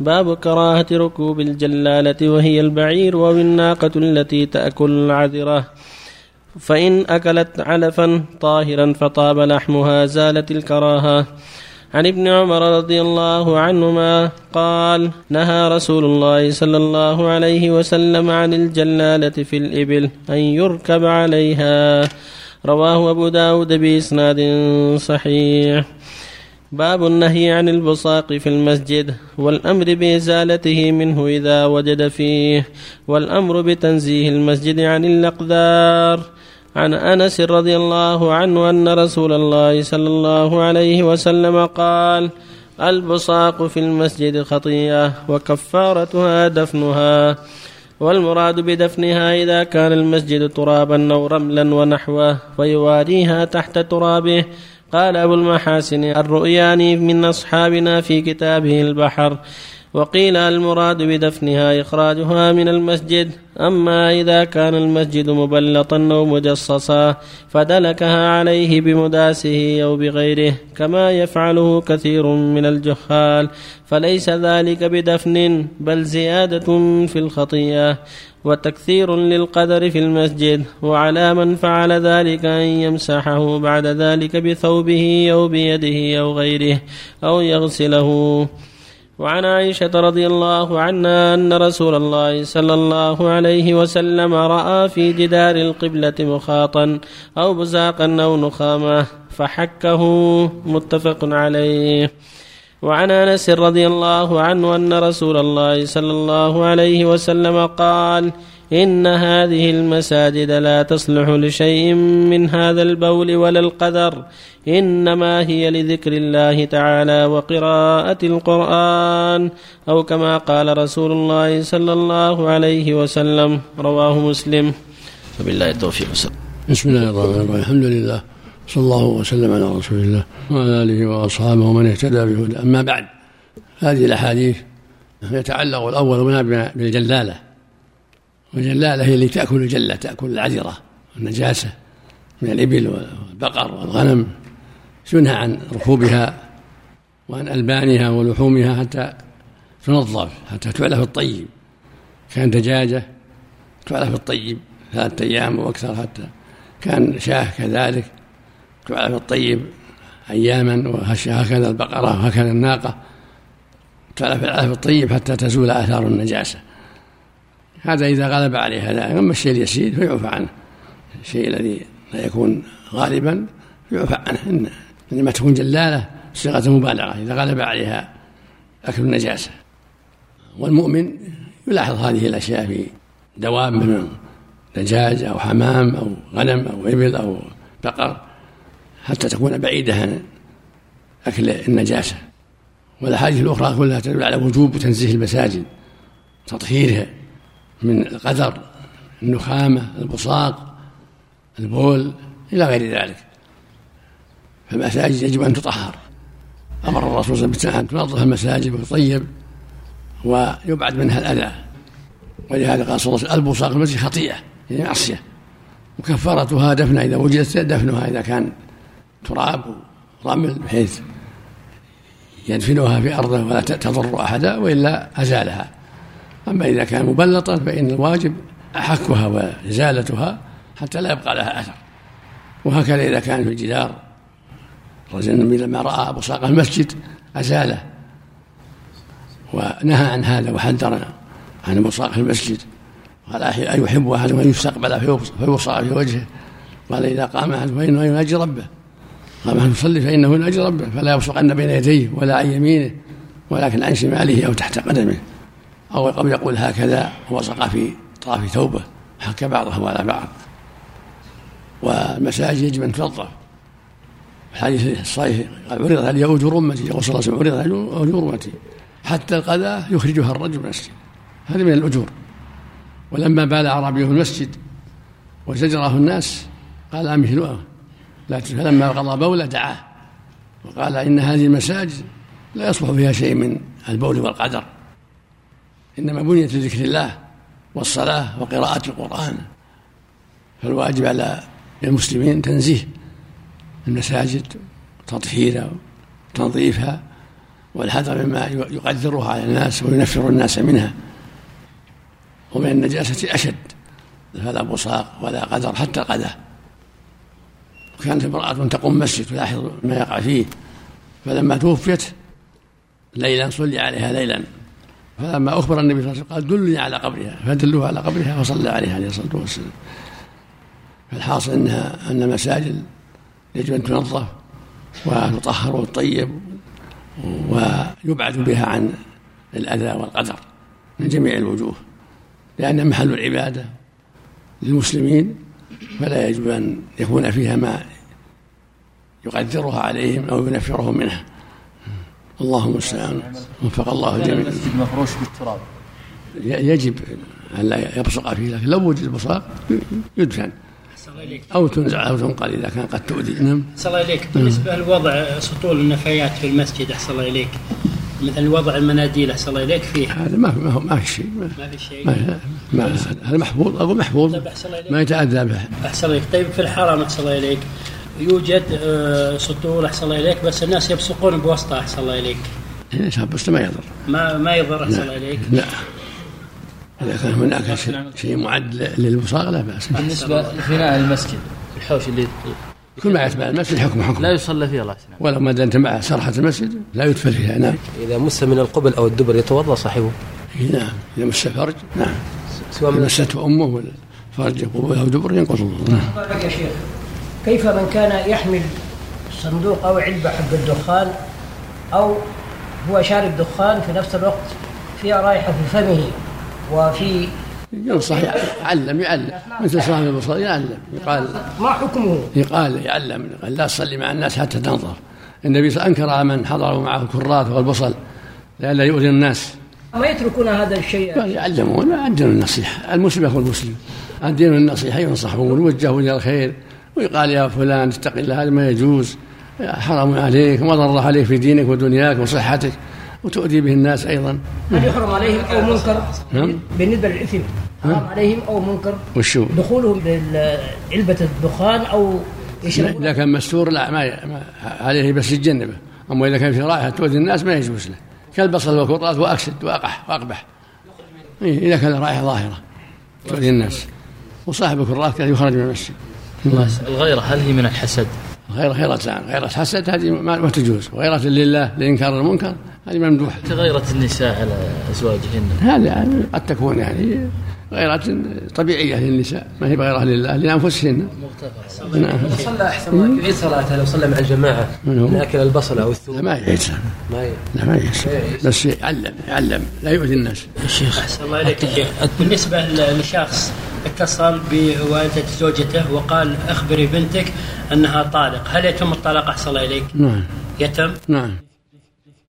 باب كراهة ركوب الجلالة وهي البعير أو الناقة التي تأكل العذرة. فإن أكلت علفا طاهرا فطاب لحمها زالت الكراهة. عن ابن عمر رضي الله عنهما قال نهى رسول الله صلى الله عليه وسلم عن الجلالة في الإبل أن يركب عليها. رواه أبو داود بإسناد صحيح. باب النهي عن البصاق في المسجد والأمر بإزالته منه إذا وجد فيه والأمر بتنزيه المسجد عن الأقدار. عن أنس رضي الله عنه أن رسول الله صلى الله عليه وسلم قال البصاق في المسجد خطيئة وكفارتها دفنها والمراد بدفنها إذا كان المسجد ترابا أو رملا ونحوه ويواريها تحت ترابه قال أبو المحاسن الرؤياني من أصحابنا في كتابه البحر. وقيل المراد بدفنها إخراجها من المسجد. أما إذا كان المسجد مبلطا أو مجصصا فدلكها عليه بمداسه أو بغيره كما يفعله كثير من الجهال. فليس ذلك بدفن بل زيادة في الخطيئة وتكثير للقدر في المسجد. وعلى من فعل ذلك أن يمسحه بعد ذلك بثوبه أو بيده أو غيره أو يغسله. وعن عائشة رضي الله عنها أن رسول الله صلى الله عليه وسلم رأى في جدار القبلة مخاطا أو بزاقا أو نخامة فحكه متفق عليه. وعن أنس رضي الله عنه أن رسول الله صلى الله عليه وسلم قال إن هذه المساجد لا تصلح لشيء من هذا البول ولا القدر إنما هي لذكر الله تعالى وقراءة القرآن أو كما قال رسول الله صلى الله عليه وسلم رواه مسلم. فبالله التوفيق بسم الله الرحمن الرحيم. الحمد لله. صلى الله وسلم على رسول الله وعلى آله وأصحابه ومن اهتدى بهدى أما بعد هذه الأحاديث يتعلق الأول منها بالجلالة. والجلالة هي اللي تأكل الجلة تأكل العذرة النجاسة من الإبل والبقر والغنم. ينهى عن ركوبها وعن ألبانها ولحومها حتى تنظف حتى تعلف الطيب. كان دجاجة تعلف الطيب ثلاثة أيام وأكثر حتى. كان شاه كذلك. تعلف الطيب أياما وهكذا البقرة وهكذا الناقة. تعلف العلف الطيب حتى تزول آثار النجاسة. هذا إذا غلب عليه هذا أما الشيء اليسير فيعفى عنه. الشيء الذي لا يكون غالبا يعفى عنه. إنما تكون جلالة صيغة مبالغة. إذا غلب عليها أكل النجاسة. والمؤمن يلاحظ هذه الأشياء في دواب من دجاج أو حمام أو غنم أو إبل أو بقر. حتى تكون بعيدة عن أكل النجاسة. والأحاديث الأخرى كلها تدل على وجوب تنزيه المساجد تطهيرها من القدر النخامة البصاق البول إلى غير ذلك. فالمساجد يجب أن تطهر. أمر الرسول صلى الله عليه وسلم أن تنظف المساجد وتطيب ويبعد منها الأذى. ولهذا قال صلى الله عليه وسلم البصاق المسجد خطيئة يعني معصية. وكفارتها دفنها إذا وجدت دفنها إذا كان تراب ورمل بحيث يدفنها في أرضه ولا تضر أحدا وإلا أزالها. أما إذا كان مبلطا فإن الواجب حكها وإزالتها حتى لا يبقى لها أثر. وهكذا إذا كان في الجدار رجل النبي لما رأى بصاق المسجد أزاله ونهى عن هذا وحذر عن بصاق المسجد. قال أن يحب أحدهم أن يستقبل في بصاق في وجهه؟ قال إذا قام أحد فإنه يناجي ربه. أحد يصلي فإنه يناجي ربه فلا يبصقن بين يديه ولا عن يمينه ولكن عن شماله أو تحت قدمه. أو قبل يقول هكذا وصق في طرف ثوبه حك بعضه على بعض. والمساجد يجب أن تنظف الحديث الصحيح قال عرضت علي أجور أمتي يقول صلى الله عليه وسلم عرضت علي أجور أمتي حتى القذاة يخرجها الرجل من المسجد. هذه من الأجور. ولما بال أعرابي المسجد وزجره الناس قال أمثلوها لكن فلما قضى بوله دعاه. وقال إن هذه المساجد لا يصلح فيها شيء من البول والقدر. إنما بنيت لذكر الله والصلاة وقراءة القرآن. فالواجب على المسلمين تنزيه المساجد تطهيرها وتنظيفها والحذر مما يقدرها على الناس وينفر الناس منها. ومن النجاسة أشد. فلا بصاق ولا قدر حتى القدح. وكانت امرأة تقوم مسجد تلاحظ ما يقع فيه. فلما توفيت ليلا صلي عليها ليلا. فلما أخبر النبي صلى الله عليه وسلم قال دلني على قبرها. فدلوه على قبرها فصلى عليها عليه الصلاة والسلام. فالحاصل أنها أن المساجد يجب أن تنظف وتطهر وتطيب ويبعد بها عن الأذى والقدر من جميع الوجوه لأن محل العبادة للمسلمين فلا يجب أن يكون فيها ما يقدرها عليهم أو ينفرهم منها. اللهم المستعان وفق الله الجميع المسجد مفروش بالتراب. يجب أن لا يبصق فيه لكن لو وجد البصاق يدفن. أو تنزع أو تنقل إذا كان قد تؤذي. نعم. أحسن الله إليك. بالنسبة لوضع سطول النفايات في المسجد أحسن الله إليك. مثل وضع المناديل أحسن الله إليك فيه. هذا ما ما, ما في شيء. ما, في شيء. هذا محفوظ أقول محفوظ. طيب أحسن الله إليك. ما يتأذى به. أحسن الله إليك. طيب في الحرم أحسن الله إليك. يوجد آه، سطول أحسن الله إليك بس الناس يبصقون بوسطها أحسن الله إليك. إيه، شاب بس ما يضر. ما ما يضر أحسن الله إليك. لا. إذا كان هناك شيء, معد للبصاق لا بأس. بالنسبة لفناء المسجد الحوش اللي كل ما يتبع المسجد حكم حكم. لا يصلى فيه الله يسلمك ولو ما دام مع سرحة المسجد لا يدفن فيها نعم. إذا مس من القبل أو الدبر يتوضأ صاحبه. نعم. إذا مس فرج نعم. سواء مسته أمه ولا فرج قبول أو دبر ينقض الوضوء نعم يا شيخ. كيف من كان يحمل صندوق أو علبة حق الدخان أو هو شارب دخان في نفس الوقت فيها رائحة في فمه وفي ينصح يعلم يعلم. مثل صاحب البصر يعلم يقال ما حكمه؟ يقال يعلم قال لا تصلي مع الناس حتى تنظر. النبي صلى الله عليه وسلم أنكر من حضروا معه الكرات والبصل لئلا يؤذي الناس. ما يتركون هذا الشيء؟ يعلمون الدين النصيحة. المسلم يكون مسلم الدين النصيحه ينصحون ويوجهون إلى الخير. ويقال يا فلان اتق الله هذا ما يجوز. حرام عليك وضر عليك في دينك ودنياك وصحتك. وتؤذي به الناس أيضا. هل يحرم عليهم أو منكر؟ نعم. بالنسبة للإثم؟ حرام عليهم أو منكر وشو؟ دخولهم بعلبة الدخان يشربون. إذا كان مستور لا ما ما- عليه بس يتجنبه أما إذا كان في رائحة تؤذي الناس ما يجوز له. كالبصل والكرات وأكسد واقح وأقبح. إيه إذا كان رائحه ظاهرة تؤذي الناس. وصاحب الكرات كان يخرج من المسجد. الغيرة هل هي من الحسد؟ غير غيرتان غيرة حسد هذه ما ما تجوز. وغيرة لله لإنكار المنكر هذه ممدوحة كغيرة النساء على أزواجهن؟ هذه يعني قد تكون يعني غيرة طبيعية للنساء. ما هي غيرة لله لأنفسهن. نعم. صلى أحسن الله يعيد صلاته لو صلى مع الجماعة. من أكل البصل أو لا الثوم ما يعيد. ما ي- لا ما يعيد. بس يعلم يعلم. لا يؤذي الناس. الشيخ أحسن الله إليك بالنسبة لشخص اتصل بوالدة زوجته وقال أخبري بنتك أنها طالق. هل يتم الطلاق؟ الله إليك. نعم. يتم؟ نعم.